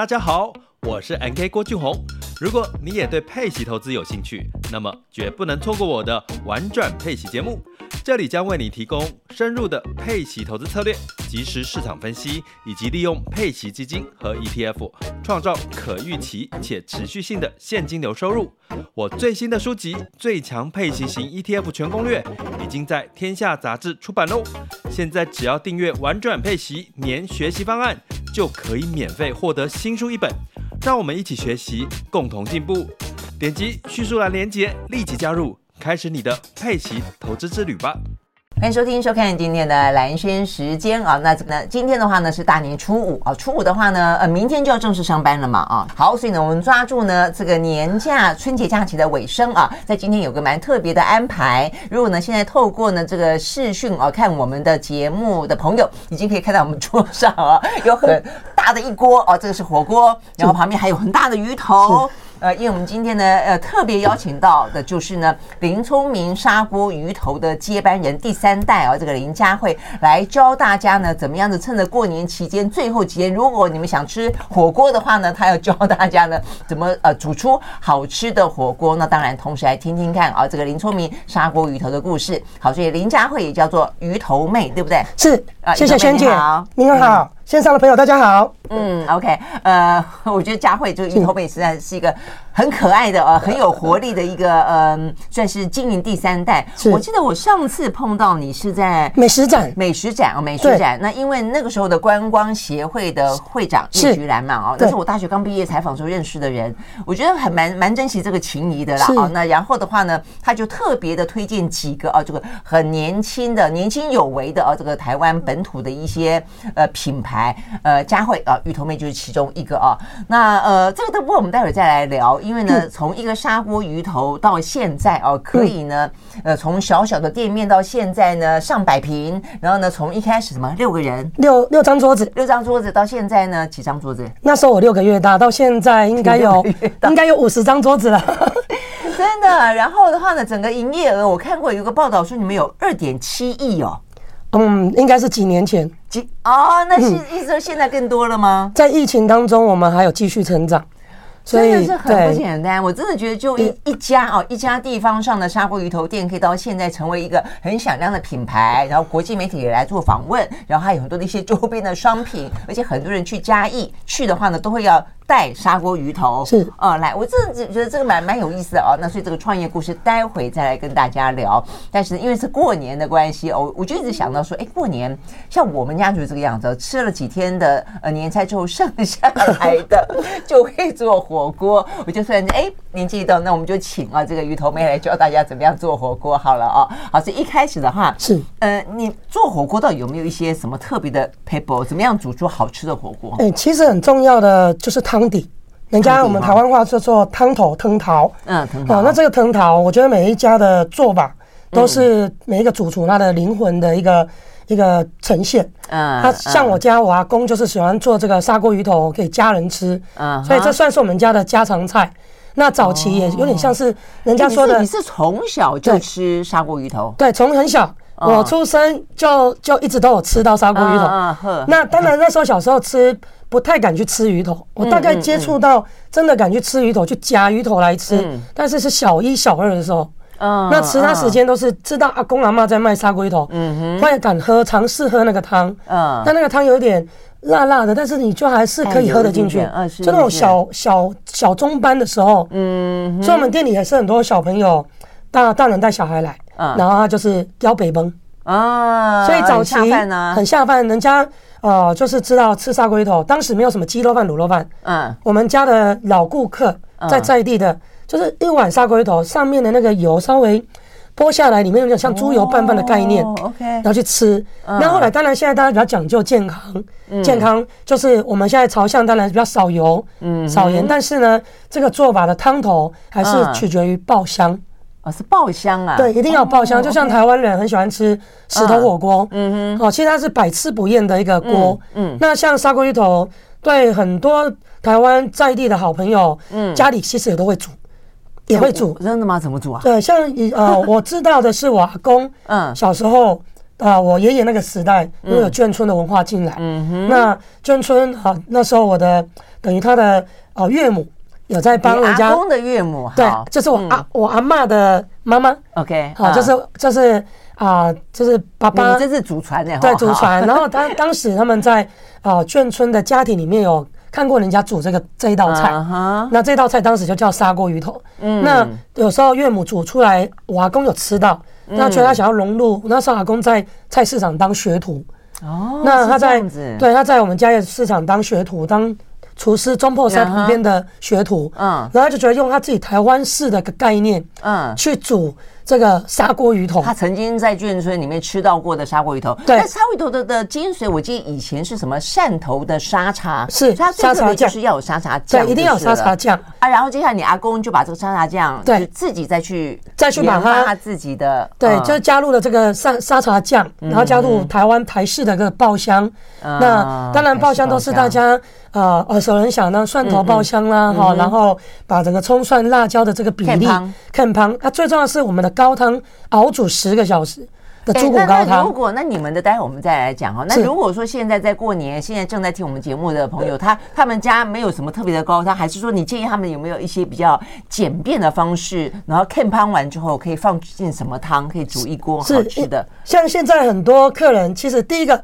大家好，我是 NK 郭俊宏。如果你也对配息投资有兴趣，那么绝不能错过我的玩转配息节目。这里将为你提供深入的配息投资策略、即时市场分析，以及利用配息基金和 ETF 创造可预期且持续性的现金流收入。我最新的书籍《最强配息型 ETF 全攻略》已经在天下杂志出版喽。现在只要订阅“玩转配息”年学习方案，就可以免费获得新书一本。让我们一起学习，共同进步。点击叙述栏链接，立即加入，开始你的佩奇投资之旅吧。欢迎收听、收看今天的蓝轩时间啊，那那今天的话呢是大年初五。啊，初五的话呢，呃，明天就要正式上班了嘛。啊，好，所以呢，我们抓住呢这个年假、春节假期的尾声啊，在今天有个蛮特别的安排。如果呢现在透过呢这个视讯啊看我们的节目的朋友，已经可以看到我们桌上啊有很大的一锅哦，这个是火锅，然后旁边还有很大的鱼头。呃，因为我们今天呢，呃，特别邀请到的就是呢，林聪明砂锅鱼头的接班人第三代啊，这个林佳慧来教大家呢，怎么样子趁着过年期间最后几天，如果你们想吃火锅的话呢，他要教大家呢，怎么呃煮出好吃的火锅。那当然，同时来听听看啊，这个林聪明砂锅鱼头的故事。好，所以林佳慧也叫做鱼头妹，对不对？是啊，谢谢萱姐，您好。线上的朋友，大家好。嗯，OK，呃，我觉得佳慧就是鱼头美，实在是一个很可爱的呃，很有活力的一个呃，算是经营第三代。我记得我上次碰到你是在美食展，美食展哦，美食展。那因为那个时候的观光协会的会长叶菊兰嘛，哦，那是我大学刚毕业采访时候认识的人，我觉得很蛮蛮珍惜这个情谊的啦。哦，那然后的话呢，他就特别的推荐几个哦，这个很年轻的、年轻有为的哦，这个台湾本土的一些呃品牌。来，呃，佳慧啊，鱼头妹就是其中一个啊。那呃，这个都不过我们待会儿再来聊，因为呢，从一个砂锅鱼头到现在哦、啊，可以呢，呃，从小小的店面到现在呢，上百平，然后呢，从一开始什么六个人，六六张桌子，六张桌子到现在呢，几张桌子？那时候我六个月大，到现在应该有应该有五十张桌子了，真的。然后的话呢，整个营业额我看过有一个报道说你们有二点七亿哦。嗯，应该是几年前几哦，那是意思说现在更多了吗？在疫情当中，我们还有继续成长，所以真的是很不简单。我真的觉得，就一一家哦，一家地方上的砂锅鱼头店，可以到现在成为一个很响亮的品牌，然后国际媒体也来做访问，然后还有很多的一些周边的商品，而且很多人去嘉义去的话呢，都会要。带砂锅鱼头是哦，来，我真的觉得这个蛮蛮有意思的哦。那所以这个创业故事待会再来跟大家聊。但是因为是过年的关系哦，我就一直想到说，哎，过年像我们家就是这个样子，吃了几天的呃年菜之后剩下来的 就可以做火锅。我就算哎年纪一到，那我们就请啊这个鱼头妹来教大家怎么样做火锅好了哦。好，所以一开始的话是呃，你做火锅到底有没有一些什么特别的 paper？？怎么样煮出好吃的火锅？哎，其实很重要的就是汤。汤底，人家我们台湾话叫做汤头汤桃，嗯，汤哦。那这个汤桃，我觉得每一家的做法都是每一个主厨他的灵魂的一个一个呈现。嗯，他像我家我阿公就是喜欢做这个砂锅鱼头给家人吃，嗯，所以这算是我们家的家常菜。那早期也有点像是人家说的，你是从小就吃砂锅鱼头？对，从很小，我出生就就一直都有吃到砂锅鱼头。那当然那时候小时候吃。不太敢去吃鱼头，我大概接触到真的敢去吃鱼头，去夹鱼头来吃，但是是小一、小二的时候。那其他时间都是知道阿公阿妈在卖砂锅鱼头，嗯，会敢喝，尝试喝那个汤，嗯，但那个汤有点辣辣的，但是你就还是可以喝得进去，就那种小小小中班的时候，嗯，所以我们店里也是很多小朋友，大大人带小孩来，然后他就是腰北崩啊，所以早期很下饭，人家。哦，就是知道吃砂锅鱼头，当时没有什么鸡肉饭、卤肉饭。嗯，我们家的老顾客在在地的，就是一碗砂锅鱼头，上面的那个油稍微剥下来，里面有点像猪油拌饭的概念。OK，然后去吃。那后来当然现在大家比较讲究健康，健康就是我们现在朝向当然比较少油、嗯，少盐，但是呢，这个做法的汤头还是取决于爆香。哦，是爆香啊！对，一定要爆香，就像台湾人很喜欢吃石头火锅，嗯。哼，哦，其实它是百吃不厌的一个锅，嗯，那像砂锅鱼头，对很多台湾在地的好朋友，嗯，家里其实也都会煮，也会煮，真的吗？怎么煮啊？对，像呃，我知道的是我阿公，嗯，小时候啊、呃，我爷爷那个时代，因为有眷村的文化进来，嗯哼，那眷村啊，那时候我的等于他的啊、呃、岳母有在帮人家，阿公的岳母，对，就是我阿、嗯、我阿嬷的妈妈，OK，好，就是就是啊，就是爸爸，这是祖传的，对，祖传。然后他当时他们在啊眷村的家庭里面有看过人家煮这个这一道菜，uh huh、那这道菜当时就叫砂锅鱼头。嗯，那有时候岳母煮出来，我阿公有吃到。那觉得他想要融入，那时候阿公在菜市场当学徒，哦，那他在对他在我们家业市场当学徒，当厨师中破山旁边的学徒，嗯，然后就觉得用他自己台湾式的个概念，嗯，去煮。这个砂锅鱼头，他曾经在眷村里面吃到过的砂锅鱼头。对，那砂锅鱼头的的精髓，我记得以前是什么汕头的沙茶，是它沙茶酱，就是要有沙茶酱，对，一定要有沙茶酱啊。然后接下来你阿公就把这个沙茶酱，对，自己再去再去把它他自己的，对，就加入了这个沙沙茶酱，然后加入台湾台式的这个爆香。那当然爆香都是大家。啊，耳熟能详的蒜头爆香啦，哈，然后把整个葱蒜辣椒的这个比例看旁，那最重要的是我们的高汤熬煮十个小时的猪骨高汤。如果那你们的，待会我们再来讲哈。那如果说现在在过年，现在正在听我们节目的朋友，他他们家没有什么特别的高汤，还是说你建议他们有没有一些比较简便的方式？然后看汤完之后可以放进什么汤，可以煮一锅好吃的？像现在很多客人，其实第一个。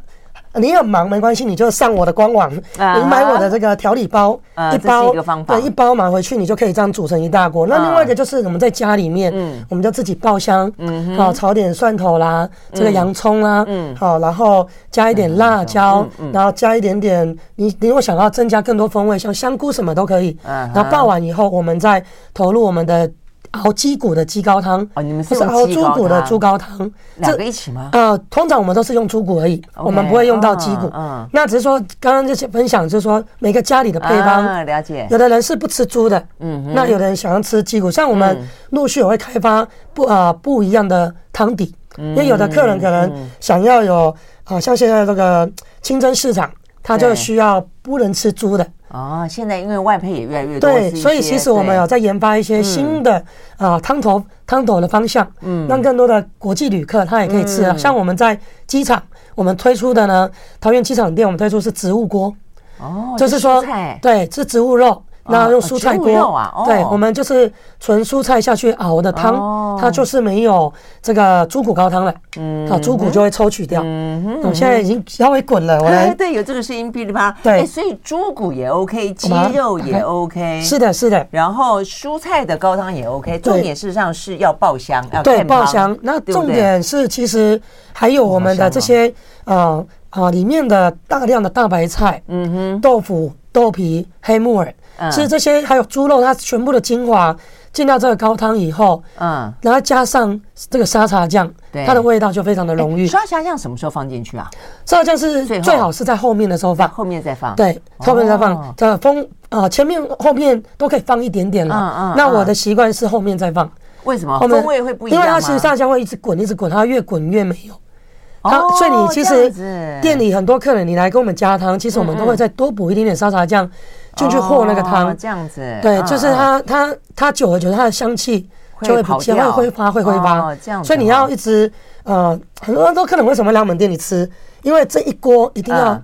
你很忙没关系，你就上我的官网，你买我的这个调理包，一包对一包买回去，你就可以这样煮成一大锅。那另外一个就是我们在家里面，我们就自己爆香，好炒点蒜头啦，这个洋葱啦，好，然后加一点辣椒，然后加一点点你你如果想要增加更多风味，像香菇什么都可以。然后爆完以后，我们再投入我们的。熬鸡骨的鸡高汤哦，你们是熬猪骨的猪高汤，两个一起吗？啊，通常我们都是用猪骨而已，我们不会用到鸡骨。嗯，那只是说刚刚这些分享，就是说每个家里的配方，了解。有的人是不吃猪的，嗯，那有的人想要吃鸡骨，像我们陆续也会开发不啊不一样的汤底，因为有的客人可能想要有啊，像现在这个清真市场，他就需要不能吃猪的。哦，现在因为外配也越来越多，对，所以其实我们有在研发一些新的啊汤头汤头的方向，嗯，让更多的国际旅客他也可以吃啊。像我们在机场，我们推出的呢，桃园机场店我们推出是植物锅，哦，就是说，对，是植物肉。那用蔬菜锅，对，我们就是纯蔬菜下去熬的汤，它就是没有这个猪骨高汤了，嗯，好，猪骨就会抽取掉。嗯，我现在已经稍微滚了，我来，对，有这个声音噼里啪啦，对，所以猪骨也 OK，鸡肉也 OK，是的，是的，然后蔬菜的高汤也 OK，重点事实上是要爆香，要对爆香。那重点是其实还有我们的这些呃啊里面的大量的大白菜，嗯哼，豆腐、豆皮、黑木耳。其实这些还有猪肉，它全部的精华进到这个高汤以后，嗯，然后加上这个沙茶酱，对，它的味道就非常的浓郁。沙茶酱什么时候放进去啊？沙茶酱是最好是在后面的时候放，后面再放。对，后面再放。这风啊，前面后面都可以放一点点了。嗯嗯。那我的习惯是后面再放。为什么？风味会不一样吗？因为它其实沙茶酱会一直滚，一直滚，它越滚越没有。它所以你其实店里很多客人，你来给我们加汤，其实我们都会再多补一点点沙茶酱。进去和那个汤，这样子，对，就是它它它久而久之，它的香气就会跑掉，会挥发，会挥发。这样，所以你要一直呃，很多人都可能为什么来我们店里吃？因为这一锅一定要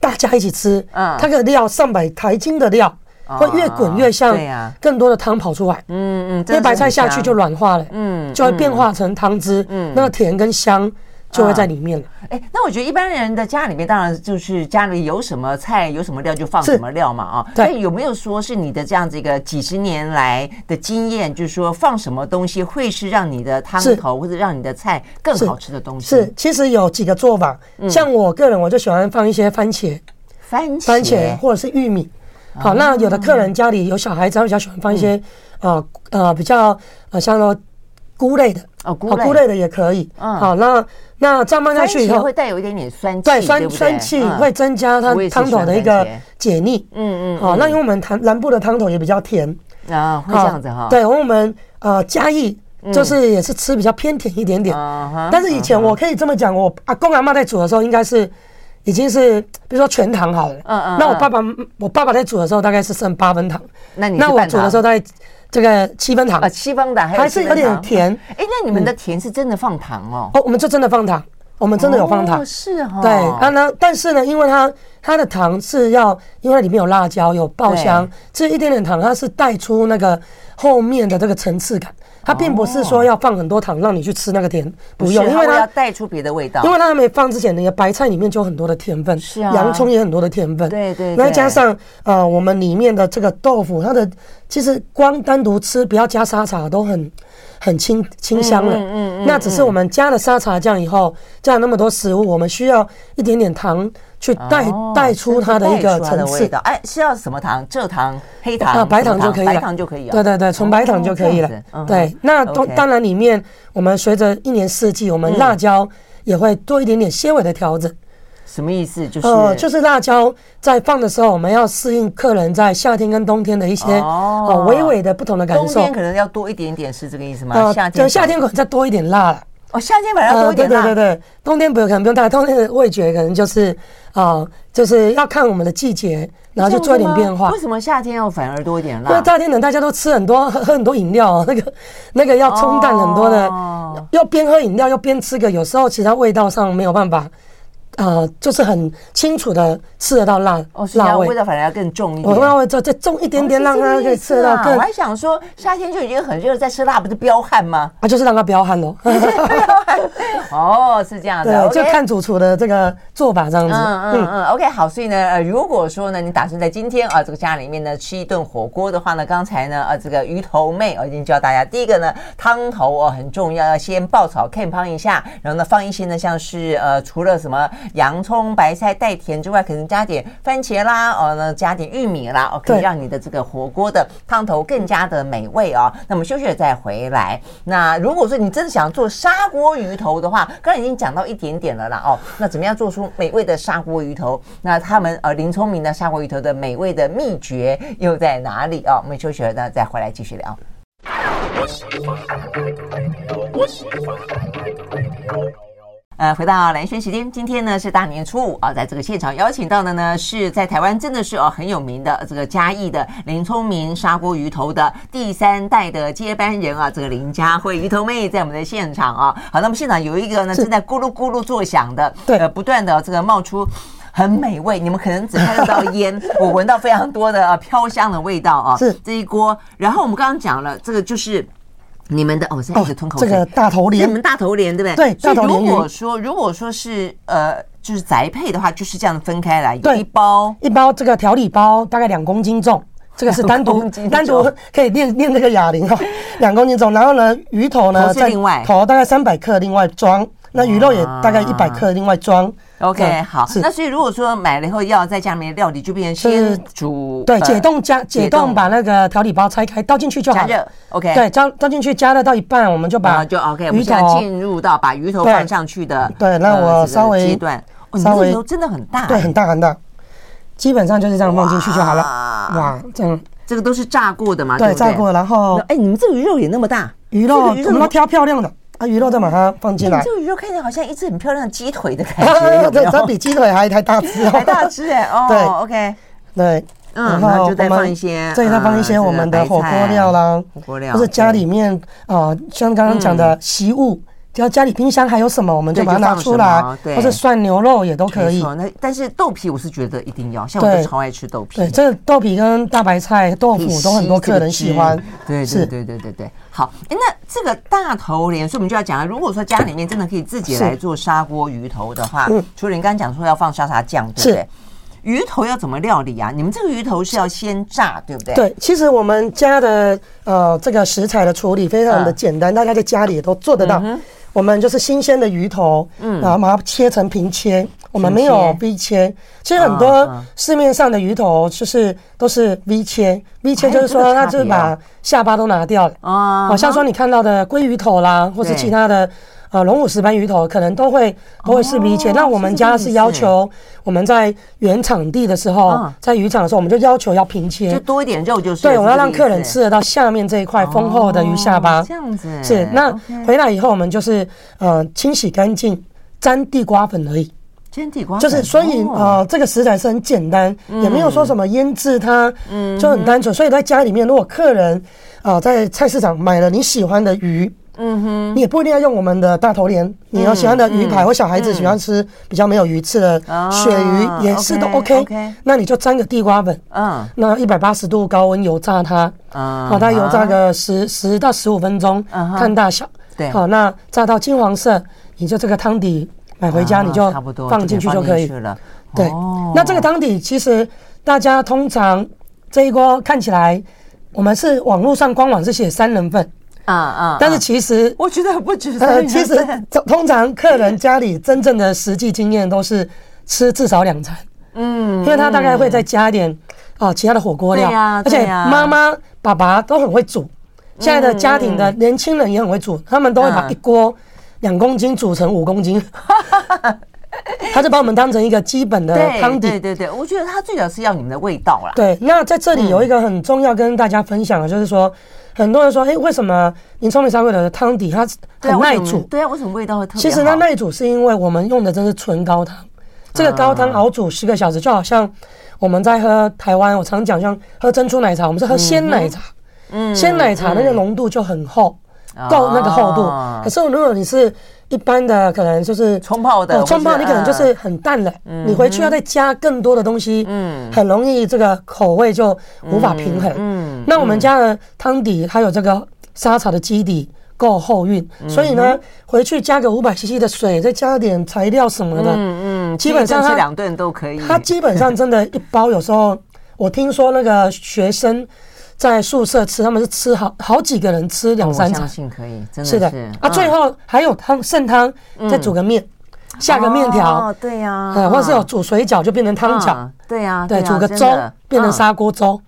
大家一起吃，嗯，它的料上百台斤的料，会越滚越像，更多的汤跑出来，嗯嗯，这白菜下去就软化了，嗯，就会变化成汤汁，嗯，那个甜跟香。就会在里面了。哎，那我觉得一般人的家里面，当然就是家里有什么菜，有什么料就放什么料嘛，啊。对。有没有说是你的这样子一个几十年来的经验，就是说放什么东西会是让你的汤头或者让你的菜更好吃的东西？是，其实有几个做法。像我个人，我就喜欢放一些番茄、番茄、番茄或者是玉米。好，那有的客人家里有小孩子，他比较喜欢放一些呃呃比较呃像说菇类的哦，菇类的也可以。嗯。好，那。那这样放下去以后，会带有一点点酸气，对，酸酸气会增加它汤头的一个解腻。嗯嗯。好，那因为我们南南部的汤头也比较甜啊，会这样子哈。对，我们呃嘉义就是也是吃比较偏甜一点点。但是以前我可以这么讲，我阿公阿妈在煮的时候，应该是已经是比如说全糖好了。嗯嗯。那我爸爸我爸爸在煮的时候，大概是剩八分糖。那你那我煮的时候大概这个七分糖啊，七分的还是有点甜。哎，那你们的甜是真的放糖哦？哦，我们就真的放糖，我们真的有放糖，是哈。对啊，那但是呢，因为它它的糖是要，因为它里面有辣椒有爆香，这一点点糖它是带出那个后面的这个层次感。它并不是说要放很多糖让你去吃那个甜，不用，因为它要带出别的味道。因为它还没放之前，那个白菜里面就有很多的甜分，是啊，洋葱也很多的甜分，对对。再加上呃，我们里面的这个豆腐，它的其实光单独吃不要加沙茶都很很清清香了。嗯嗯。那只是我们加了沙茶酱以后，加了那么多食物，我们需要一点点糖。去带带出它的一个层次，哎，需要什么糖？蔗糖、黑糖啊，白糖就可以了，白糖就可以了。对对对，纯白糖就可以了。对，那当当然里面我们随着一年四季，我们辣椒也会多一点点纤维的调整。什么意思？就是呃，就是辣椒在放的时候，我们要适应客人在夏天跟冬天的一些哦微微的不同的感受。冬天可能要多一点点，是这个意思吗？夏天夏天可能再多一点辣了。哦，夏天反而要多一点辣。对对对对，冬天不用可能不用太，冬天的味觉可能就是。啊、哦，就是要看我们的季节，然后就做一点变化。为什么夏天要反而多一点辣？因为夏天呢，大家都吃很多，喝 喝很多饮料，哦，那个那个要冲淡很多的，哦、要边喝饮料又边吃个，有时候其他味道上没有办法。呃，就是很清楚的吃得到辣，哦，辣味，味道反而要更重一点。我辣味再再重一点点，让它可以吃得到更。我还想说，夏天就已经很热，再吃辣不是彪悍吗？啊，就是让它彪悍喽。哦，是这样的，就看主厨的这个做法这样子。嗯嗯嗯。OK，好，所以呢，呃，如果说呢，你打算在今天啊，这个家里面呢吃一顿火锅的话呢，刚才呢，呃，这个鱼头妹我已经教大家，第一个呢，汤头哦很重要，要先爆炒 can 烹一下，然后呢放一些呢，像是呃，除了什么。洋葱、白菜带甜之外，可能加点番茄啦，哦，那加点玉米啦，哦，可以让你的这个火锅的汤头更加的美味哦。那么休息了再回来。那如果说你真的想做砂锅鱼头的话，刚才已经讲到一点点了啦，哦，那怎么样做出美味的砂锅鱼头？那他们呃林聪明的砂锅鱼头的美味的秘诀又在哪里哦？我们休息了呢，再回来继续聊。呃，回到蓝轩时间，今天呢是大年初五啊，在这个现场邀请到的呢是在台湾真的是哦很有名的这个嘉义的林聪明砂锅鱼头的第三代的接班人啊，这个林佳慧鱼头妹在我们的现场啊。好，那么现场有一个呢正在咕噜咕噜作响的，对，呃，不断的这个冒出很美味，你们可能只看得到 烟，我闻到非常多的飘香的味道啊。是这一锅，然后我们刚刚讲了，这个就是。你们的哦，现在是吞口水。这个大头莲，你们大头莲对不对？对，大头莲。如果说如果说是呃，就是宅配的话，就是这样分开来，一包一包这个调理包大概两公斤重，这个是单独单独可以练练这个哑铃哈，两公斤重。然后呢，鱼头呢在另外头大概三百克，另外装。那鱼肉也大概一百克，另外装。OK，好。那所以如果说买了以后要在家里面料理，就变成先煮。对，解冻加解冻，把那个调理包拆开，倒进去就好。加热。OK。对，加倒进去加热到一半，我们就把就 OK。鱼头进入到把鱼头放上去的。对，那我稍微阶段。稍微真的很大。对，很大很大。基本上就是这样放进去就好了。哇，这样。这个都是炸过的嘛？对，炸过。然后，哎，你们这个鱼肉也那么大？鱼肉我们要挑漂亮的。啊，鱼肉再把它放进来。这个鱼肉看起来好像一只很漂亮的鸡腿的感觉，对，它比鸡腿还还大只，还大只哎！哦，对，OK，对，然后就再放一些，再再放一些我们的火锅料啦，火锅料，或者家里面啊，像刚刚讲的习物。只要家里冰箱还有什么，我们就把它拿出来，或者涮牛肉也都可以。那但是豆皮我是觉得一定要，像我就超爱吃豆皮。对，这个豆皮跟大白菜、豆腐都很多客人喜欢。对对对对对对。好，哎，那这个大头鲢，所以我们就要讲啊。如果说家里面真的可以自己来做砂锅鱼头的话，除了你刚刚讲说要放沙茶酱，对不对？鱼头要怎么料理啊？你们这个鱼头是要先炸，对不对？对，其实我们家的呃这个食材的处理非常的简单，大家在家里也都做得到。我们就是新鲜的鱼头，嗯，然后把它切成平切。我们没有 V 切。其实很多市面上的鱼头就是都是 V 切。V 切就是说，它就是把下巴都拿掉了。哦，好像说你看到的鲑鱼头啦，或是其他的呃龙虎石斑鱼头，可能都会都会是 V 切。那我们家是要求我们在原场地的时候，在渔场的时候，我们就要求要平切，就多一点肉就是。对，我要让客人吃得到下面这一块丰厚的鱼下巴。这样子。是，那回来以后我们就是呃清洗干净，沾地瓜粉而已。煎地瓜就是，所以呃，这个食材是很简单，也没有说什么腌制它，嗯，就很单纯。所以在家里面，如果客人啊在菜市场买了你喜欢的鱼，嗯哼，你也不一定要用我们的大头鲢，你要喜欢的鱼排，或小孩子喜欢吃比较没有鱼刺的鳕鱼也是都 OK。那你就沾个地瓜粉，嗯，那一百八十度高温油炸它，好，它油炸个十十到十五分钟，看大小，对，好，那炸到金黄色，你就这个汤底买回家你就放进去就可以。了。对，那这个汤底其实大家通常这一锅看起来，我们是网络上官网是写三人份。啊啊！但是其实我觉得不止。呃，其实通常客人家里真正的实际经验都是吃至少两餐。嗯，因为他大概会再加一点啊其他的火锅料。而且妈妈爸爸都很会煮，现在的家庭的年轻人也很会煮，他们都会把一锅两公斤煮成五公斤。他就把我们当成一个基本的汤底。对对对，我觉得他最早是要你们的味道啦。对，那在这里有一个很重要跟大家分享的，就是说。很多人说，哎，为什么林聪明砂锅鱼头的汤底它很耐煮？对啊，为什么味道会特别好？其实它耐煮是因为我们用的真是纯高汤，这个高汤熬煮十个小时，就好像我们在喝台湾，我常讲像喝珍珠奶茶，我们是喝鲜奶茶，嗯，鲜奶茶那个浓度就很厚，够那个厚度。可是如果你是一般的可能就是冲泡的，冲泡你可能就是很淡了，你回去要再加更多的东西，嗯，很容易这个口味就无法平衡。嗯，那我们家的汤底还有这个沙茶的基底够厚韵，所以呢，回去加个五百 CC 的水，再加点材料什么的，嗯嗯，基本上这两顿都可以。它基本上真的，一包有时候我听说那个学生。在宿舍吃，他们是吃好好几个人吃两三餐，相信可以，真的是的。啊。最后还有汤剩汤，再煮个面，下个面条，对呀，或者是有煮水饺就变成汤饺，对呀，对，煮个粥变成砂锅粥。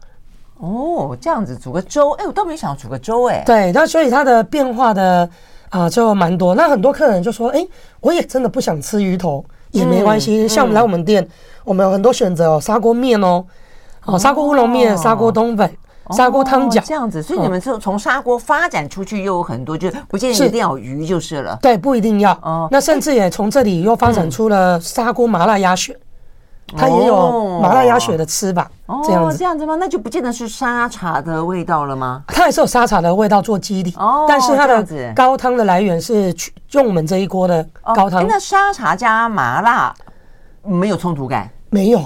哦，这样子煮个粥，哎，我倒没想煮个粥，哎，对，那所以它的变化的啊就蛮多。那很多客人就说，哎，我也真的不想吃鱼头，也没关系。像我们来我们店，我们有很多选择哦，砂锅面哦，哦，砂锅乌龙面、砂锅冬粉。砂锅汤饺这样子，所以你们是从砂锅发展出去，又有很多，就不建议一定要有鱼就是了。对，不一定要。哦，那甚至也从这里又发展出了砂锅麻辣鸭血，它也有麻辣鸭血的吃法。哦，这样子，这样子吗？那就不见得是沙茶的味道了吗？它也是有沙茶的味道做基底。哦，但是它的高汤的来源是用我们这一锅的高汤。那沙茶加麻辣没有冲突感？没有。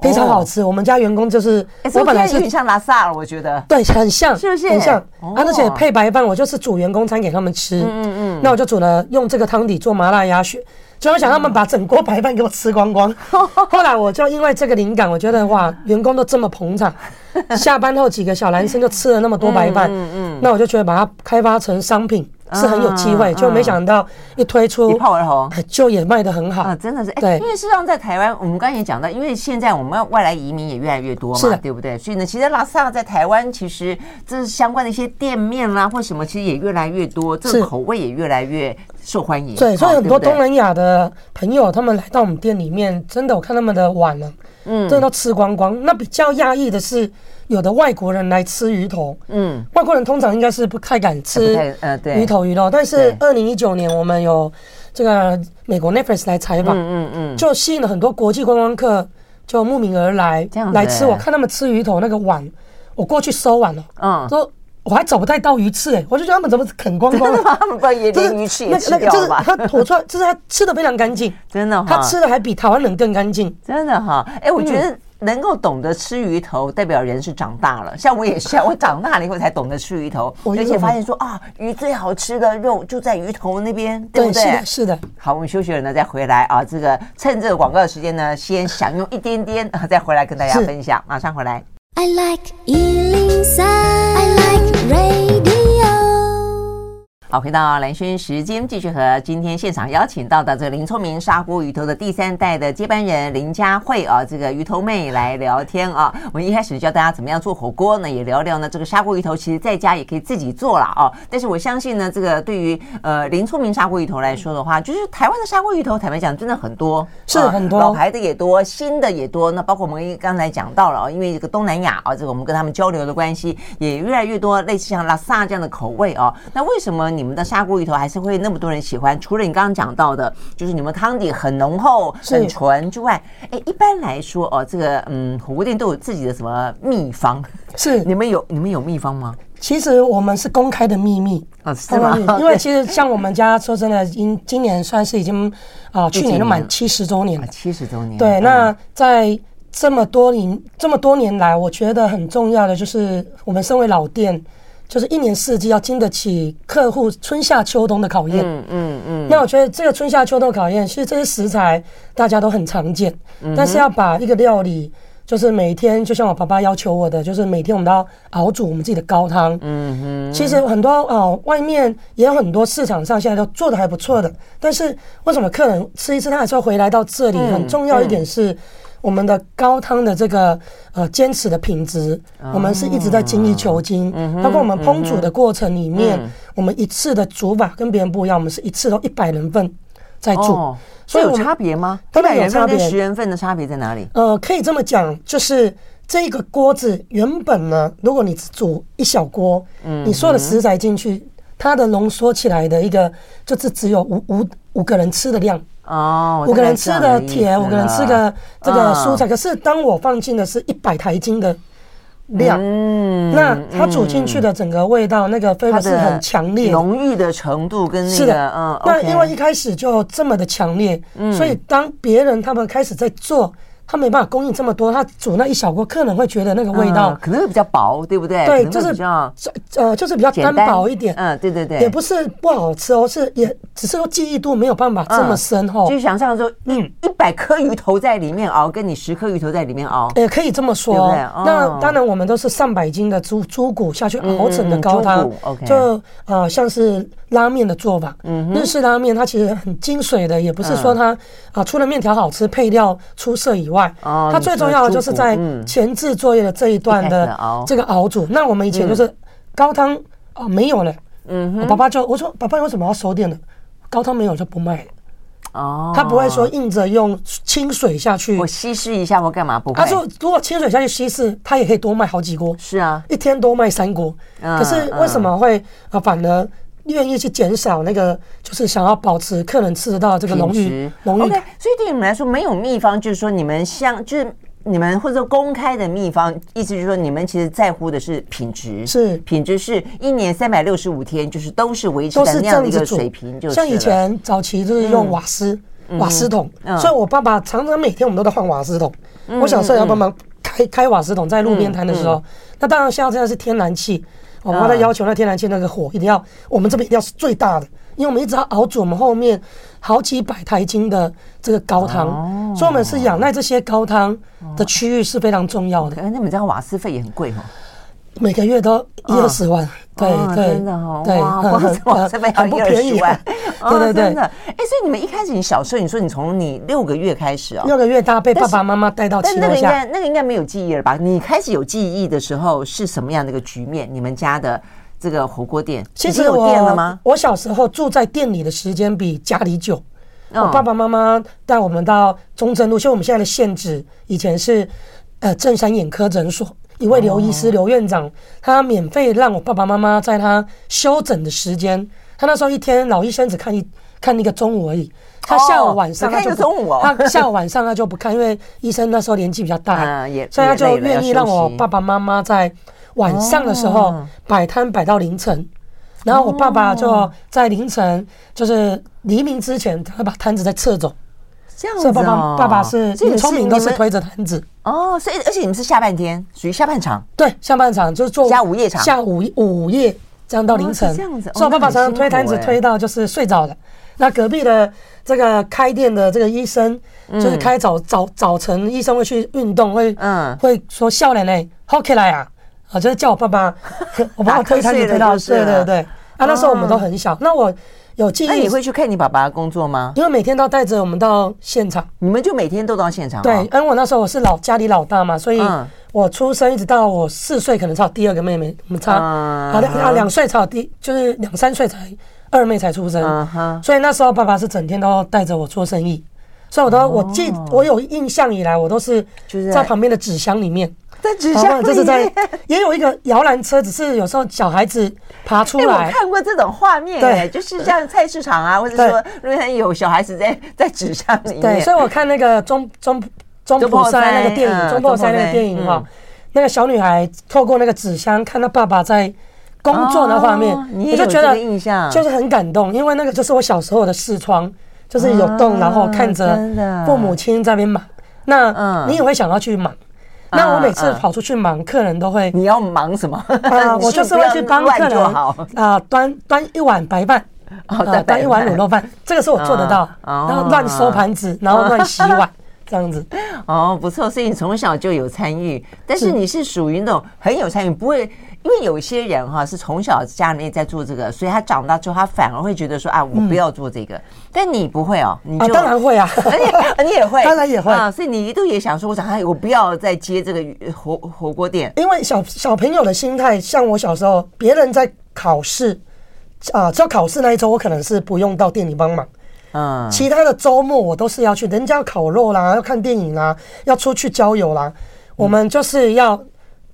非常好吃，我们家员工就是我本来是有点像拉萨了，我觉得对，很像，是不是很像？啊，而且配白饭，我就是煮员工餐给他们吃。嗯嗯，那我就煮了用这个汤底做麻辣鸭血，就我想他们把整锅白饭给我吃光光。后来我就因为这个灵感，我觉得哇，员工都这么捧场，下班后几个小男生就吃了那么多白饭。嗯嗯，那我就觉得把它开发成商品。是很有机会，就没想到一推出一炮而红，就也卖得很好啊！真的是，对，因为事实上在台湾，我们刚才也讲到，因为现在我们外来移民也越来越多嘛，对不对？所以呢，其实拉萨在台湾，其实这是相关的一些店面啦，或什么，其实也越来越多，这个口味也越来越受欢迎。对，所以很多东南亚的朋友，他们来到我们店里面，真的，我看他们的碗呢，嗯，真的都吃光光。那比较讶异的是。有的外国人来吃鱼头，嗯，外国人通常应该是不太敢吃，呃，对，鱼头鱼肉。但是二零一九年我们有这个美国 Netflix 来采访，嗯嗯，就吸引了很多国际观光客，就慕名而来，这样来吃。我看他们吃鱼头那个碗，我过去收碗了，嗯，说我还找不太到鱼刺，哎，我就觉得他们怎么啃光光了？他们把也连鱼刺 也吃掉了吧？他吐出来，就是他吃的非常干净，真的，他吃的还比台湾人更干净，真的哈。哎，我觉得。能够懂得吃鱼头，代表人是长大了。像我也是，我长大了以后才懂得吃鱼头，而且发现说啊，鱼最好吃的肉就在鱼头那边，对不对？是的，是的。好，我们休息了呢，再回来啊。这个趁这个广告的时间呢，先享用一点点，再回来跟大家分享。马上回来。I like 103, I like radio 好，回到蓝轩时间，继续和今天现场邀请到的这个林聪明砂锅鱼头的第三代的接班人林佳慧啊，这个鱼头妹来聊天啊。我们一开始教大家怎么样做火锅呢，也聊聊呢这个砂锅鱼头，其实在家也可以自己做了啊。但是我相信呢，这个对于呃林聪明砂锅鱼头来说的话，就是台湾的砂锅鱼头，坦白讲真的很多，是很多，老牌的也多，新的也多。那包括我们刚才讲到了啊，因为这个东南亚啊，这个我们跟他们交流的关系也越来越多，类似像拉萨这样的口味啊。那为什么？你们的砂锅鱼头还是会那么多人喜欢，除了你刚刚讲到的，就是你们汤底很浓厚、很纯之外，哎，一般来说哦，这个嗯，火锅店都有自己的什么秘方？是你们有你们有秘方吗？其实我们是公开的秘密啊，是吗？因为其实像我们家说真的，今今年算是已经啊，去年都满七十周年了，七十周年。对，那在这么多年这么多年来，我觉得很重要的就是我们身为老店。就是一年四季要经得起客户春夏秋冬的考验。嗯嗯嗯。那我觉得这个春夏秋冬考验，其实这些食材大家都很常见，但是要把一个料理，就是每天，就像我爸爸要求我的，就是每天我们都要熬煮我们自己的高汤。嗯哼。其实很多哦，外面也有很多市场上现在都做的还不错的，但是为什么客人吃一次他还是要回来到这里？很重要一点是。我们的高汤的这个呃坚持的品质，我们是一直在精益求精。包括我们烹煮的过程里面，我们一次的煮法跟别人不一样，我们是一次都一百人份在煮，所以有差别吗？一百人份跟十人份的差别在哪里？呃，可以这么讲，就是这个锅子原本呢，如果你只煮一小锅，你所有的食材进去，它的浓缩起来的一个就是只有五五五个人吃的量。哦，五个人吃的甜，五个人吃个这个蔬菜。可是当我放进的是一百台斤的量，那它煮进去的整个味道，那个氛围是很强烈，浓郁的程度跟那个，是的，嗯，那因为一开始就这么的强烈，所以当别人他们开始在做。他没办法供应这么多，他煮那一小锅，客人会觉得那个味道可能会比较薄，对不对？对，就是比较呃，就是比较单薄一点。嗯，对对对，也不是不好吃哦，是也只是说记忆度没有办法这么深厚。就想象说，嗯，一百颗鱼头在里面熬，跟你十颗鱼头在里面熬，也可以这么说。那当然，我们都是上百斤的猪猪骨下去熬成的高汤，就呃，像是拉面的做法。嗯，日式拉面它其实很精髓的，也不是说它啊，除了面条好吃，配料出色以外。外，它最重要的就是在前置作业的这一段的这个熬煮。那我们以前就是高汤啊没有了，嗯，我爸爸就我说爸爸为什么要收店呢？高汤没有就不卖了。哦，他不会说硬着用清水下去，我稀释一下或干嘛不会？他说如果清水下去稀释，他也可以多卖好几锅。是啊，一天多卖三锅。可是为什么会啊反而？愿意去减少那个，就是想要保持客人吃得到这个浓郁浓郁。OK，所以对你们来说没有秘方，就是说你们像就是你们或者说公开的秘方，意思就是说你们其实在乎的是品质，是。品质是一年三百六十五天，就是都是维持在那样的一个水平。就像以前早期就是用瓦斯瓦斯桶，所以我爸爸常常每天我们都在换瓦斯桶。我小时候要帮忙开开瓦斯桶，在路边摊的时候，那当然像这样是天然气。我妈在要求那天然气那个火一定要，我们这边一定要是最大的，因为我们一直要熬煮我们后面好几百台斤的这个高汤，所以我们是仰赖这些高汤的区域是非常重要的。那你们这样瓦斯费也很贵哦。每个月都一二十万，对对，真的哦，对，哇，这边很不便宜啊，对对对，真的。哎，所以你们一开始，你小时候，你说你从你六个月开始啊，六个月大被爸爸妈妈带到但那个应该那个应该没有记忆了吧？你开始有记忆的时候是什么样的一个局面？你们家的这个火锅店其实有店了吗？我小时候住在店里的时间比家里久，我爸爸妈妈带我们到中正路，就我们现在的县址，以前是呃正山眼科诊所。一位刘医师，刘院长，他免费让我爸爸妈妈在他休诊的时间，他那时候一天老医生只看一看那个中午而已，他下午晚上他就不，他下午晚上他就不看，因为医生那时候年纪比较大，所以他就愿意让我爸爸妈妈在晚上的时候摆摊摆到凌晨，然后我爸爸就在凌晨就是黎明之前，他把摊子再撤走。这样子，爸爸爸爸是最聪明，都是推着摊子哦。所以，而且你们是下半天，属于下半场。对，下半场就是做下午夜场，下午午夜这样到凌晨。这样子，所以我爸爸常常推摊子推到就是睡着了。那隔壁的这个开店的这个医生，就是开早早早晨，医生会去运动，会嗯会说笑脸嘞，好起来啊啊，就是叫我爸爸，我爸爸推摊子推到睡，对对对。啊，那时候我们都很小，那我。有记忆，那你会去看你爸爸的工作吗？因为每天都带着我们到现场，你们就每天都到现场。对，因为我那时候我是老家里老大嘛，所以我出生一直到我四岁，可能才有第二个妹妹，我们差啊两啊两岁才有第，就是两三岁才二妹才出生。所以那时候爸爸是整天都带着我做生意，所以我都我记我有印象以来，我都是在旁边的纸箱里面。在纸箱里，这是在 也有一个摇篮车，只是有时候小孩子爬出来。我看过这种画面，对，就是像菜市场啊，或者说路边有小孩子在 在纸箱里面。对，所以我看那个中中中埔山那个电影，中破山那个电影哈，那个小女孩透过那个纸箱看到爸爸在工作的画面，我就觉得印象就是很感动，因为那个就是我小时候的视窗，就是有洞，然后看着父母亲在那边忙，那你也会想要去忙。那我每次跑出去忙，客人都会，你要忙什么？啊，我就是会去帮客人啊端端一碗白饭，啊端一碗卤肉饭，这个是我做得到。然后乱收盘子，然后乱洗碗，这样子。哦，不错，所以你从小就有参与，但是你是属于那种很有参与，不会。因为有些人哈是从小家里面在做这个，所以他长大之后他反而会觉得说啊，我不要做这个。嗯、但你不会哦，你就、啊、当然会啊，你也会，当然也会啊。所以你一度也想说，我长大我不要再接这个火火锅店。因为小小朋友的心态，像我小时候，别人在考试啊，只要考试那一周，我可能是不用到店里帮忙。嗯，其他的周末我都是要去，人家要烤肉啦，要看电影啦，要出去郊游啦，我们就是要。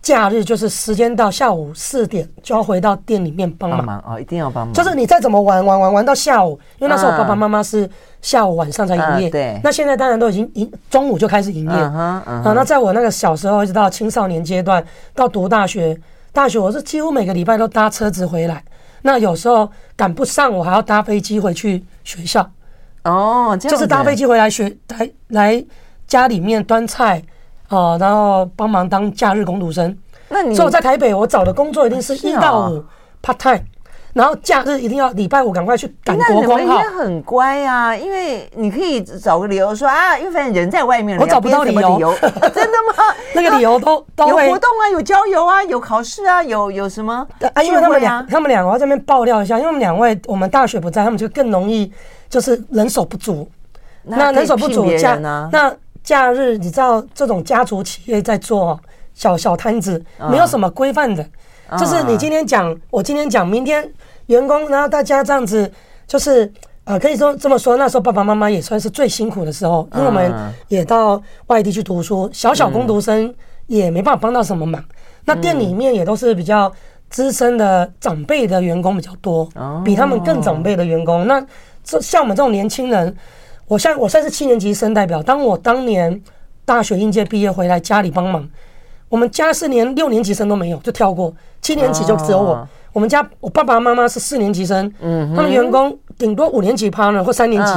假日就是时间到下午四点就要回到店里面帮忙哦，一定要帮忙。就是你再怎么玩玩玩玩到下午，因为那时候我爸爸妈妈是下午晚上才营业。对。那现在当然都已经营中午就开始营业。啊，那在我那个小时候一直到青少年阶段，到读大学，大学我是几乎每个礼拜都搭车子回来。那有时候赶不上，我还要搭飞机回去学校。哦，就是搭飞机回来学来来家里面端菜。哦，然后帮忙当假日工读生。那你所以我在台北，我找的工作一定是一到五 part time，然后假日一定要礼拜五赶快去赶国光也很乖啊，因为你可以找个理由说啊，因为反正人在外面，我找不到理由。真的吗？那个理由都都有活动啊，有郊游啊，有考试啊，有有什么啊？因为他们两，他们两个我在这边爆料一下，因为我们两位我们大学不在，他们就更容易就是人手不足。那人手不足假那。假日你知道这种家族企业在做小小摊子，没有什么规范的，就是你今天讲，我今天讲，明天员工，然后大家这样子，就是呃，可以说这么说，那时候爸爸妈妈也算是最辛苦的时候，因为我们也到外地去读书，小小工读生也没办法帮到什么忙。那店里面也都是比较资深的长辈的员工比较多，比他们更长辈的员工。那这像我们这种年轻人。我像我算是七年级生代表。当我当年大学应届毕业回来家里帮忙，我们家是连六年级生都没有，就跳过七年级就只有我。我们家我爸爸妈妈是四年级生，嗯他们员工顶多五年级 partner 或三年级，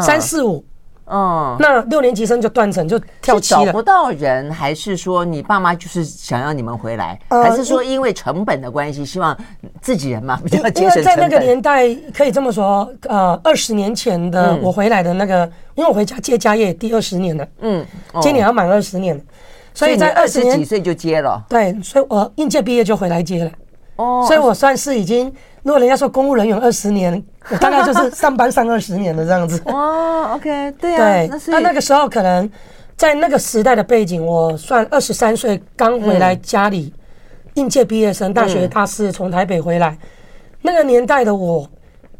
三四五。哦，那六年级生就断层就跳期了。找不到人，还是说你爸妈就是想要你们回来，还是说因为成本的关系，希望自己人嘛比较节省？因为在那个年代可以这么说，呃，二十年前的我回来的那个，因为我回家接家业第二十年了，嗯，今年要满二十年了，所以在二十几岁就接了。对，所以我应届毕业就回来接了。哦，所以我算是已经，如果人家说公务人员二十年，我 大概就是上班上二十年的这样子。哦，OK，对啊，对，那那个时候可能在那个时代的背景，我算二十三岁刚回来家里，应届毕业生，大学大四从台北回来，那个年代的我，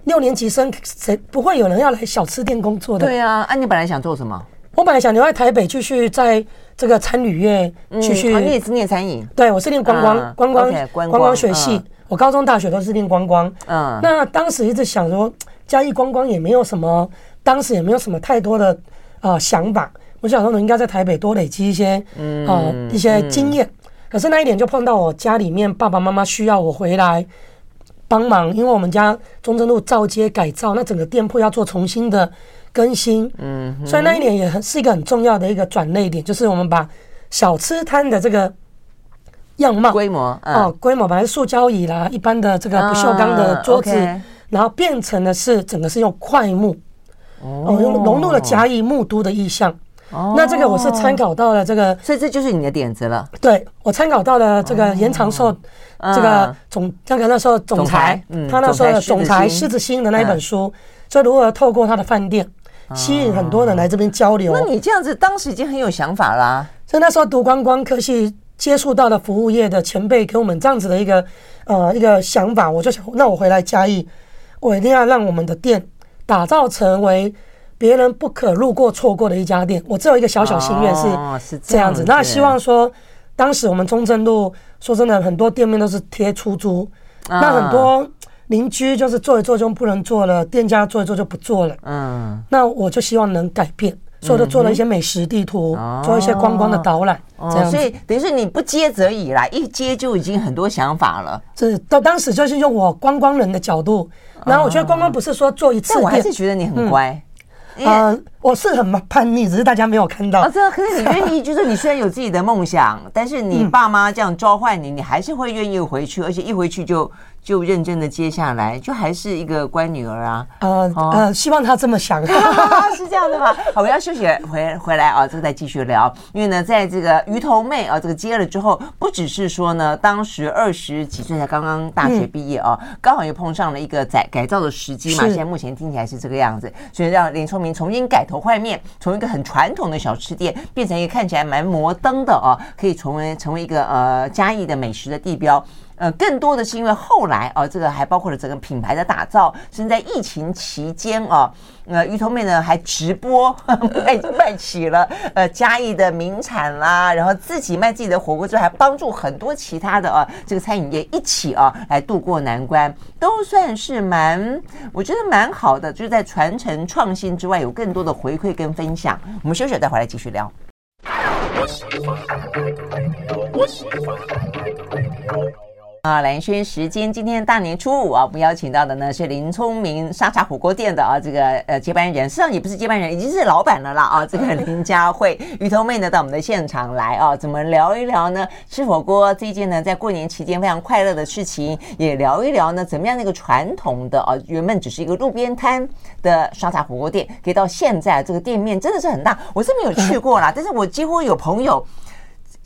六年级生谁不会有人要来小吃店工作的？对啊，啊，你本来想做什么？我本来想留在台北继续在。这个餐旅业去去，你也是念餐饮？对，我是念观光，观光，观光学系。我高中、大学都是念观光。嗯，那当时一直想说，嘉义观光也没有什么，当时也没有什么太多的呃想法。我想说，我应该在台北多累积一些呃一些经验。可是那一点就碰到我家里面爸爸妈妈需要我回来帮忙，因为我们家中正路造街改造，那整个店铺要做重新的。更新，嗯，所以那一年也很是一个很重要的一个转捩点，就是我们把小吃摊的这个样貌规模哦，规模本来是塑胶椅啦，一般的这个不锈钢的桌子，然后变成的是整个是用块木，哦，用融入了甲乙木都的意象。哦，那这个我是参考到了这个，所以这就是你的点子了。对，我参考到了这个严长寿这个总那个那时候总裁，他那时候的总裁狮子星的那一本书，就如何透过他的饭店。吸引很多人来这边交流。那你这样子当时已经很有想法啦。所以那时候读观光科系，接触到了服务业的前辈给我们这样子的一个呃一个想法，我就想，那我回来嘉义，我一定要让我们的店打造成为别人不可路过错过的一家店。我只有一个小小心愿是这样子。那希望说，当时我们中正路说真的很多店面都是贴出租，那很多。邻居就是做一做就不能做了，店家做一做就不做了。嗯，那我就希望能改变，做的做了一些美食地图，做一些观光的导览，这样。所以等于是你不接则已啦，一接就已经很多想法了。是到当时就是用我观光人的角度，然后我觉得观光不是说做一次，但我还是觉得你很乖。嗯，我是很叛逆，只是大家没有看到。啊，这可是你愿意，就是你虽然有自己的梦想，但是你爸妈这样召唤你，你还是会愿意回去，而且一回去就。就认真的接下来，就还是一个乖女儿啊。呃呃，希望她这么想，是这样的吗？好，我要休息回回来啊，这个再继续聊。因为呢，在这个鱼头妹啊，这个接了之后，不只是说呢，当时二十几岁才刚刚大学毕业啊，刚好又碰上了一个改改造的时机嘛。现在目前听起来是这个样子，所以让林聪明重新改头换面，从一个很传统的小吃店变成一个看起来蛮摩登的啊，可以成为成为一个呃嘉义的美食的地标。呃，更多的是因为后来啊，这个还包括了整个品牌的打造，甚至在疫情期间啊，呃，鱼头妹呢还直播 卖卖起了呃嘉义的名产啦，然后自己卖自己的火锅之后，还帮助很多其他的啊这个餐饮业一起啊来渡过难关，都算是蛮我觉得蛮好的，就是在传承创新之外，有更多的回馈跟分享。我们休息，再回来继续聊。啊，兰萱时间，今天大年初五啊，我们邀请到的呢是林聪明沙茶火锅店的啊这个呃接班人，实际上也不是接班人，已经是老板了啦啊。这个林佳慧鱼头妹呢到我们的现场来啊，怎么聊一聊呢？吃火锅这一件呢，在过年期间非常快乐的事情，也聊一聊呢，怎么样那个传统的啊，原本只是一个路边摊的沙茶火锅店，可以到现在这个店面真的是很大，我是没有去过啦，但是我几乎有朋友。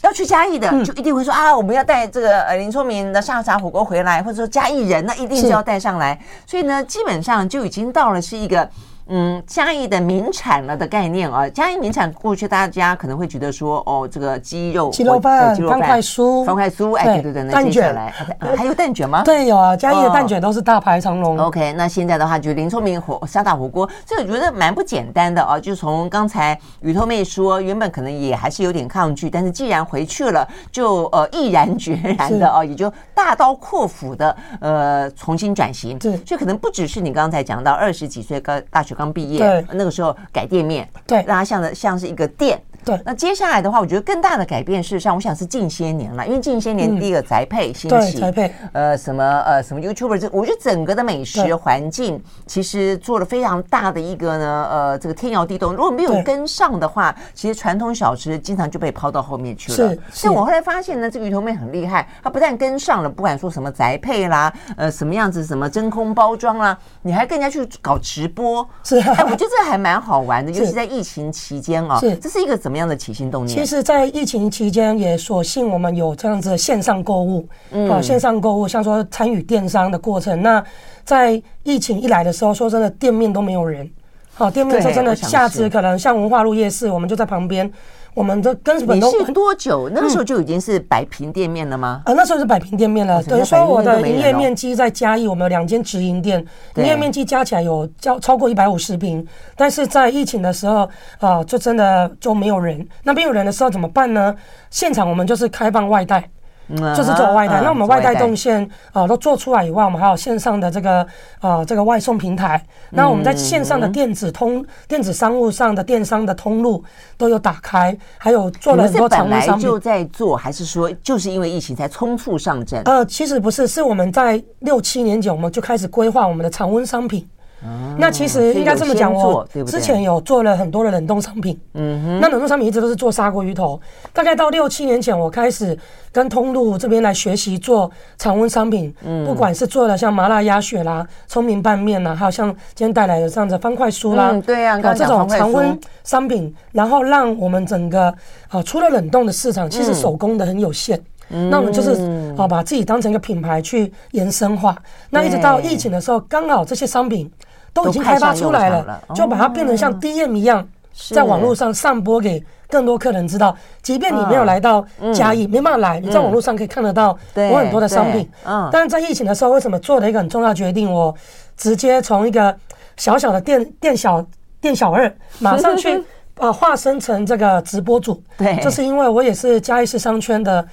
要去嘉义的，就一定会说啊，我们要带这个呃林聪明的沙茶火锅回来，或者说嘉义人，那一定是要带上来。所以呢，基本上就已经到了是一个。嗯，嘉义的名产了的概念啊，嘉义名产过去大家可能会觉得说，哦，这个鸡肉、鸡肉饭、方块酥、方块酥，哎，对对对，那接下来 还有蛋卷吗？对，有啊，嘉义的蛋卷都是大排长龙。OK，那现在的话，就林聪明火沙茶火锅，这个我觉得蛮不简单的啊。就从刚才雨透妹说，原本可能也还是有点抗拒，但是既然回去了，就呃毅然决然的啊，也就大刀阔斧的呃重新转型。对，所以可能不只是你刚才讲到二十几岁刚大学。刚毕业，那个时候改店面，对，让它像的像是一个店。对，那接下来的话，我觉得更大的改变，事实上，我想是近些年了，因为近些年第一个宅配兴起，宅配，呃，什么呃什么 YouTuber，这我觉得整个的美食环境其实做了非常大的一个呢，呃，这个天摇地动。如果没有跟上的话，其实传统小吃经常就被抛到后面去了。是，所以我后来发现呢，这个鱼头妹很厉害，她不但跟上了，不管说什么宅配啦，呃，什么样子，什么真空包装啦，你还更加去搞直播。是，哎，我觉得这还蛮好玩的，尤其在疫情期间啊，这是一个怎么样的起心动念？其实，在疫情期间，也所幸我们有这样子的线上购物，嗯，线上购物，像说参与电商的过程。那在疫情一来的时候，说真的，店面都没有人，好，店面说真的，下次可能像文化路夜市，我们就在旁边。我们的根本都是多久？那个时候就已经是摆平店面了吗？啊，那时候是摆平店面了。等于说我的营业面积在嘉义，我们有两间直营店，营业面积加起来有超超过一百五十平。但是在疫情的时候啊，就真的就没有人。那边有人的时候怎么办呢？现场我们就是开放外带。就是做外带，那我们外带动线啊都做出来以外，我们还有线上的这个呃这个外送平台。那我们在线上的电子通电子商务上的电商的通路都有打开，还有做了很多常温商品。本来就在做，还是说就是因为疫情才冲促上阵？呃，其实不是，是我们在六七年前我们就开始规划我们的常温商品。那其实应该这么讲，我之前有做了很多的冷冻商品。嗯哼，那冷冻商品一直都是做砂锅鱼头。大概到六七年前，我开始跟通路这边来学习做常温商品。嗯，不管是做了像麻辣鸭血啦、聪明拌面啦，还有像今天带来的这样子方块酥啦，对呀，这种常温商品，然后让我们整个啊，除了冷冻的市场，其实手工的很有限。嗯，那我们就是啊，把自己当成一个品牌去延伸化。那一直到疫情的时候，刚好这些商品。都已经开发出来了，就把它变成像 DM 一样，在网络上上播给更多客人知道。即便你没有来到嘉义，没办法来，你在网络上可以看得到我很多的商品。嗯，但是在疫情的时候，为什么做了一个很重要的决定？我直接从一个小小的店店小店小二，马上去 呃化身成这个直播主。对，就是因为我也是嘉义市商圈的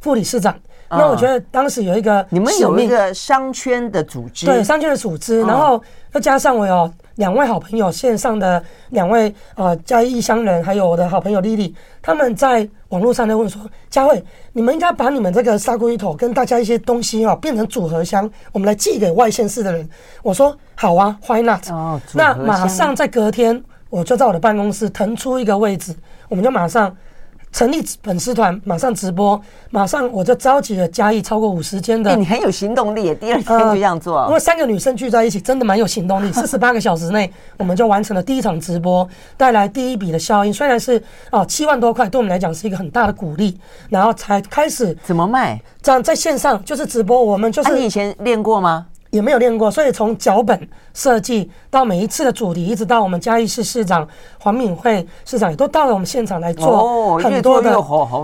副理事长。那我觉得当时有一个你们有一个商圈的组织，对商圈的组织，然后又加上我有两位好朋友，线上的两位呃嘉义异乡人，还有我的好朋友丽丽，他们在网络上在问说：佳慧，你们应该把你们这个砂锅鱼头跟大家一些东西哦变成组合箱，我们来寄给外县市的人。我说好啊，Why not？哦，那马上在隔天，我就在我的办公室腾出一个位置，我们就马上。成立粉丝团，马上直播，马上我就召集了嘉义超过五十间的。欸，你很有行动力，第二天就这样做。呃，因为三个女生聚在一起，真的蛮有行动力。四十八个小时内，我们就完成了第一场直播，带来第一笔的效应。虽然是啊七万多块，对我们来讲是一个很大的鼓励。然后才开始怎么卖？这样在线上就是直播，我们就是。啊，你以前练过吗？也没有练过，所以从脚本设计到每一次的主题，一直到我们嘉义市市长黄敏惠市长也都到了我们现场来做很多的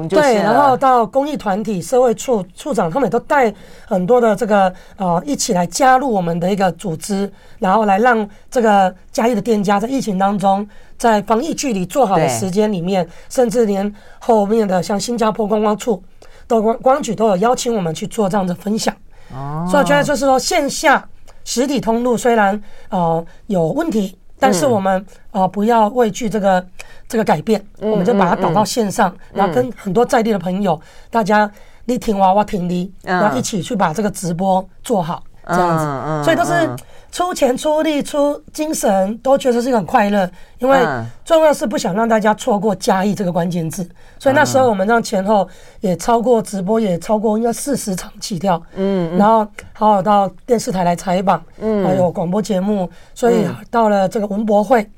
对，然后到公益团体社会处处长他们也都带很多的这个呃一起来加入我们的一个组织，然后来让这个嘉义的店家在疫情当中，在防疫距离做好的时间里面，甚至连后面的像新加坡观光处都观光局都有邀请我们去做这样的分享。哦，所以我觉得就是说，线下实体通路虽然呃有问题，但是我们呃不要畏惧这个这个改变，我们就把它导到线上，然后跟很多在地的朋友，大家你挺娃娃挺你，然后一起去把这个直播做好，这样子，所以都是。出钱出力出精神都觉得是一个很快乐，因为重要是不想让大家错过嘉义这个关键字，所以那时候我们让前后也超过直播，也超过应该四十场起跳，嗯，然后好好到电视台来采访，嗯，还有广播节目，所以到了这个文博会。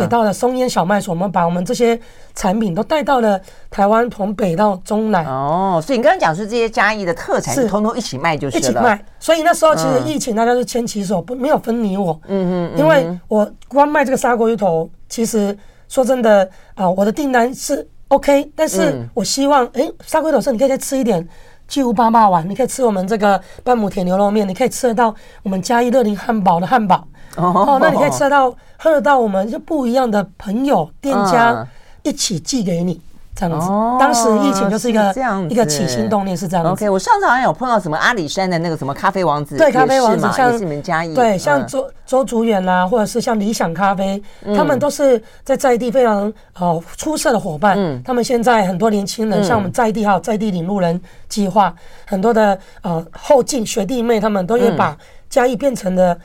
也到了松烟小麦所，我们把我们这些产品都带到了台湾，从北到中南。哦，所以你刚刚讲是这些嘉义的特产，是通通一起卖就是了。一起卖。所以那时候其实疫情大家是牵起手，不没有分你我。嗯嗯。因为我光卖这个砂锅鱼头，其实说真的啊，我的订单是 OK，但是我希望，哎，砂锅鱼头是你可以再吃一点巨无霸霸丸，你可以吃我们这个半亩田牛肉面，你可以吃得到我们嘉义乐林汉堡的汉堡。哦，那你可以吃得到、喝得到，我们就不一样的朋友、店家一起寄给你。这样子，当时疫情就是一个这样一个起心动念是这样子。OK，我上次好像有碰到什么阿里山的那个什么咖啡王子，对，咖啡王子像是你们嘉义，对，像周周竹远啦，或者是像理想咖啡，他们都是在在地非常呃出色的伙伴。他们现在很多年轻人，像我们在地还有在地领路人计划，很多的呃后进学弟妹，他们都也把嘉义变成了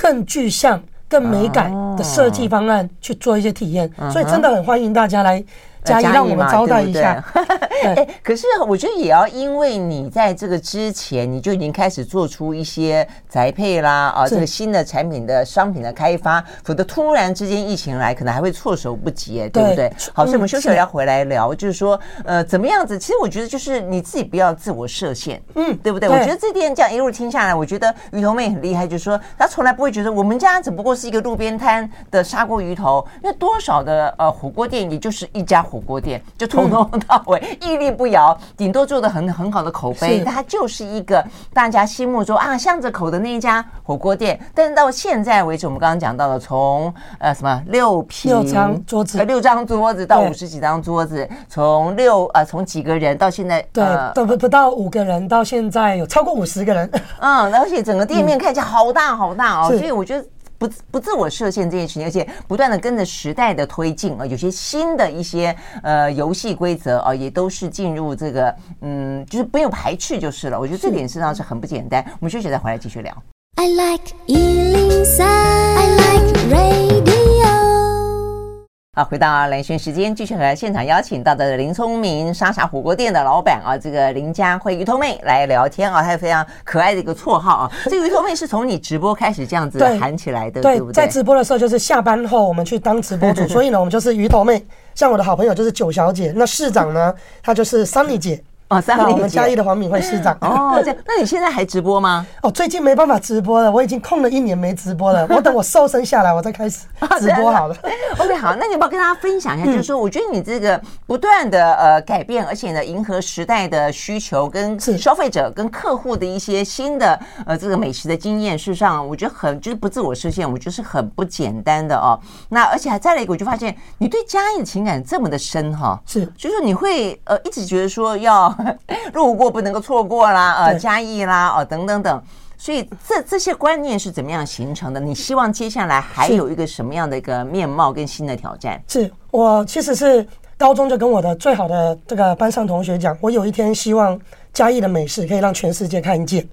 更具象、更美感的设计方案去做一些体验，所以真的很欢迎大家来。嘉义让我们招待一下，哎，可是我觉得也要因为你在这个之前，你就已经开始做出一些宅配啦啊，这个新的产品的商品的开发，否则突然之间疫情来，可能还会措手不及，对不对？好，所以我们休息了要回来聊，就是说，呃，怎么样子？其实我觉得就是你自己不要自我设限，嗯，对不对？我觉得这点这样一路听下来，我觉得鱼头妹很厉害，就是说她从来不会觉得我们家只不过是一个路边摊的砂锅鱼头，那多少的呃火锅店也就是一家。火锅店就从头到尾 屹立不摇，顶多做的很很好的口碑，它就是一个大家心目中啊巷子口的那一家火锅店。但是到现在为止，我们刚刚讲到了从呃什么六平六张桌子，六张桌子到五十几张桌子，从六呃从几个人到现在对都不不到五个人，到现在有超过五十个人。嗯，而且整个店面看起来好大好大哦，所以我觉得。不不自我设限这件事情，而且不断的跟着时代的推进啊，有些新的一些呃游戏规则啊，也都是进入这个嗯，就是不用排斥就是了。我觉得这点实际上是很不简单。我们休息再回来继续聊。I like 103, I like radio 好，回到蓝轩时间，继续和现场邀请到的林聪明沙茶火锅店的老板啊，这个林佳慧鱼头妹来聊天啊，她有非常可爱的一个绰号啊。这个鱼头妹是从你直播开始这样子喊起来的，对，对不对？在直播的时候就是下班后我们去当直播主，所以呢，我们就是鱼头妹。像我的好朋友就是九小姐，那市长呢，她就是 Sunny 姐。哦，三我们嘉义的黄敏惠市长。哦，这样，那你现在还直播吗？哦，最近没办法直播了，我已经空了一年没直播了。我等我瘦身下来，我再开始直播好了。OK，好，那你要不要跟大家分享一下？就是说，我觉得你这个不断的呃改变，而且呢，迎合时代的需求，跟消费者、跟客户的一些新的呃这个美食的经验，事实上，我觉得很就是不自我设限，我觉得是很不简单的哦。那而且还再来一个，我就发现你对嘉义的情感这么的深哈，是，就是你会呃一直觉得说要。路过不能够错过啦，呃，嘉义啦，哦，等等等，所以这这些观念是怎么样形成的？你希望接下来还有一个什么样的一个面貌跟新的挑战？是我其实是高中就跟我的最好的这个班上同学讲，我有一天希望嘉义的美食可以让全世界看见。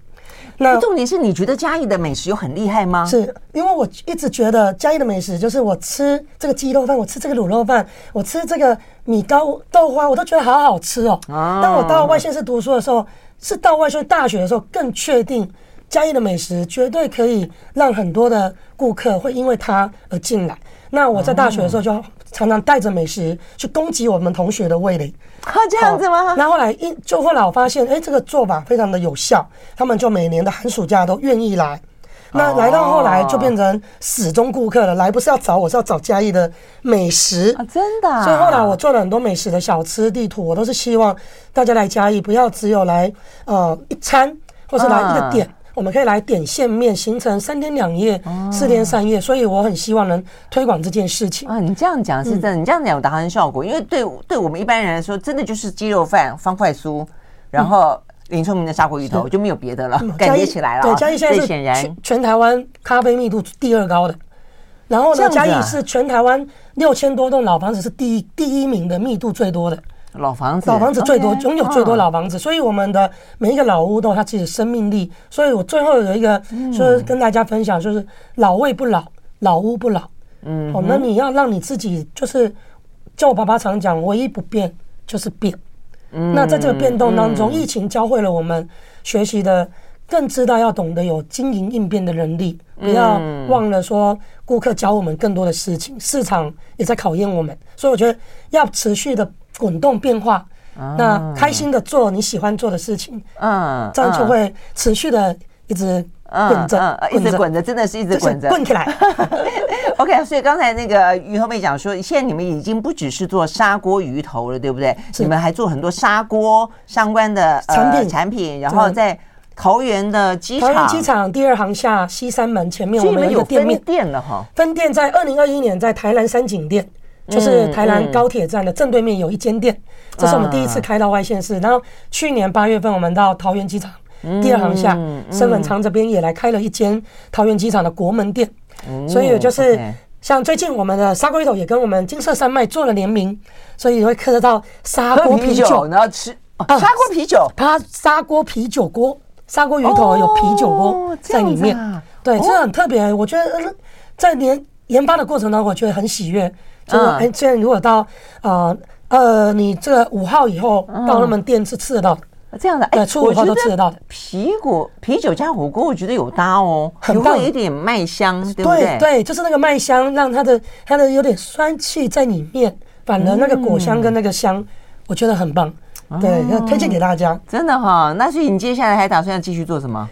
那重点是你觉得嘉义的美食有很厉害吗？是因为我一直觉得嘉义的美食就是我吃这个鸡肉饭，我吃这个卤肉饭，我吃这个米糕豆花，我都觉得好好吃哦。当我到外县市读书的时候，是到外县大学的时候更确定嘉义的美食绝对可以让很多的顾客会因为它而进来。那我在大学的时候就常常带着美食去攻击我们同学的味蕾。啊，这样子吗？那后来一就后来我发现，哎、欸，这个做法非常的有效，他们就每年的寒暑假都愿意来。那来到后来就变成死忠顾客了，来不是要找我，是要找嘉义的美食啊，真的。所以后来我做了很多美食的小吃地图，我都是希望大家来嘉义不要只有来呃一餐，或是来一个点。我们可以来点线面，形成三天两夜、四天三夜，所以我很希望能推广这件事情啊。你这样讲是真的，你这样讲有达成效果，因为对对我们一般人来说，真的就是鸡肉饭、方块酥，然后林聪明的砂锅鱼头就没有别的了，感觉起来了。对，嘉义现在是全全台湾咖啡密度第二高的，然后呢，嘉义是全台湾六千多栋老房子是第一第一名的密度最多的。老房子，老房子最多，拥有最多老房子，所以我们的每一个老屋都有它自己的生命力。所以我最后有一个，就是跟大家分享，就是老味不老，老屋不老。嗯，哦，那你要让你自己，就是，叫我爸爸常讲，唯一不变就是变。嗯，那在这个变动当中，疫情教会了我们学习的，更知道要懂得有经营应变的能力，不要忘了说顾客教我们更多的事情，市场也在考验我们。所以我觉得要持续的。滚动变化，那开心的做你喜欢做的事情，嗯，这样就会持续的一直滚着，一直滚着，真的是一直滚着，滚起来。OK，所以刚才那个于后妹讲说，现在你们已经不只是做砂锅鱼头了，对不对？你们还做很多砂锅相关的产品。产品，然后在桃园的机场，桃园机场第二航厦西三门前面，我们有店面。店了哈。分店在二零二一年在台南三井店。就是台南高铁站的正对面有一间店，这是我们第一次开到外县市。然后去年八月份，我们到桃园机场第二航厦伸本仓这边也来开了一间桃园机场的国门店。所以就是像最近我们的砂锅鱼头也跟我们金色山脉做了联名，所以会看得到砂锅啤酒，然后吃砂锅啤酒，它砂锅啤酒锅，砂锅鱼头有啤酒锅在里面。对，这很特别。我觉得在研研发的过程当中，我觉得很喜悦。就是哎，现在如果到呃呃，你这个五号以后到他们店是吃得到的，这样的哎，初五号都吃得到的。啤果啤酒加火锅，我觉得有搭哦，很棒，有一点麦香，对不对？对，就是那个麦香，让它的它的有点酸气在里面，反而那个果香跟那个香，我觉得很棒。对，要推荐给大家。真的哈，那所以你接下来还打算要继续做什么？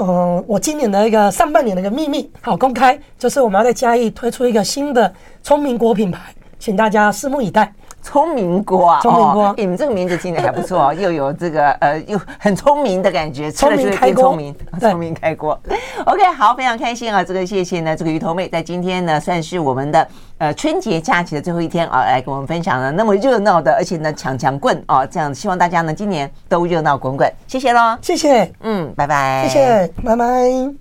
呃，我今年的一个上半年的一个秘密，好公开，就是我们要在嘉义推出一个新的聪明果品牌，请大家拭目以待。聪明锅。啊，聪明果，你们这个名字听着还不错哦，又有这个呃，又很聪明的感觉，聪明开锅，聪明，聪明开锅。OK，好，非常开心啊，这个谢谢呢，这个鱼头妹在今天呢，算是我们的呃春节假期的最后一天啊，来跟我们分享了那么热闹的，而且呢抢抢棍啊，这样希望大家呢今年都热闹滚滚，谢谢喽，谢谢，嗯，拜拜，谢谢，拜拜。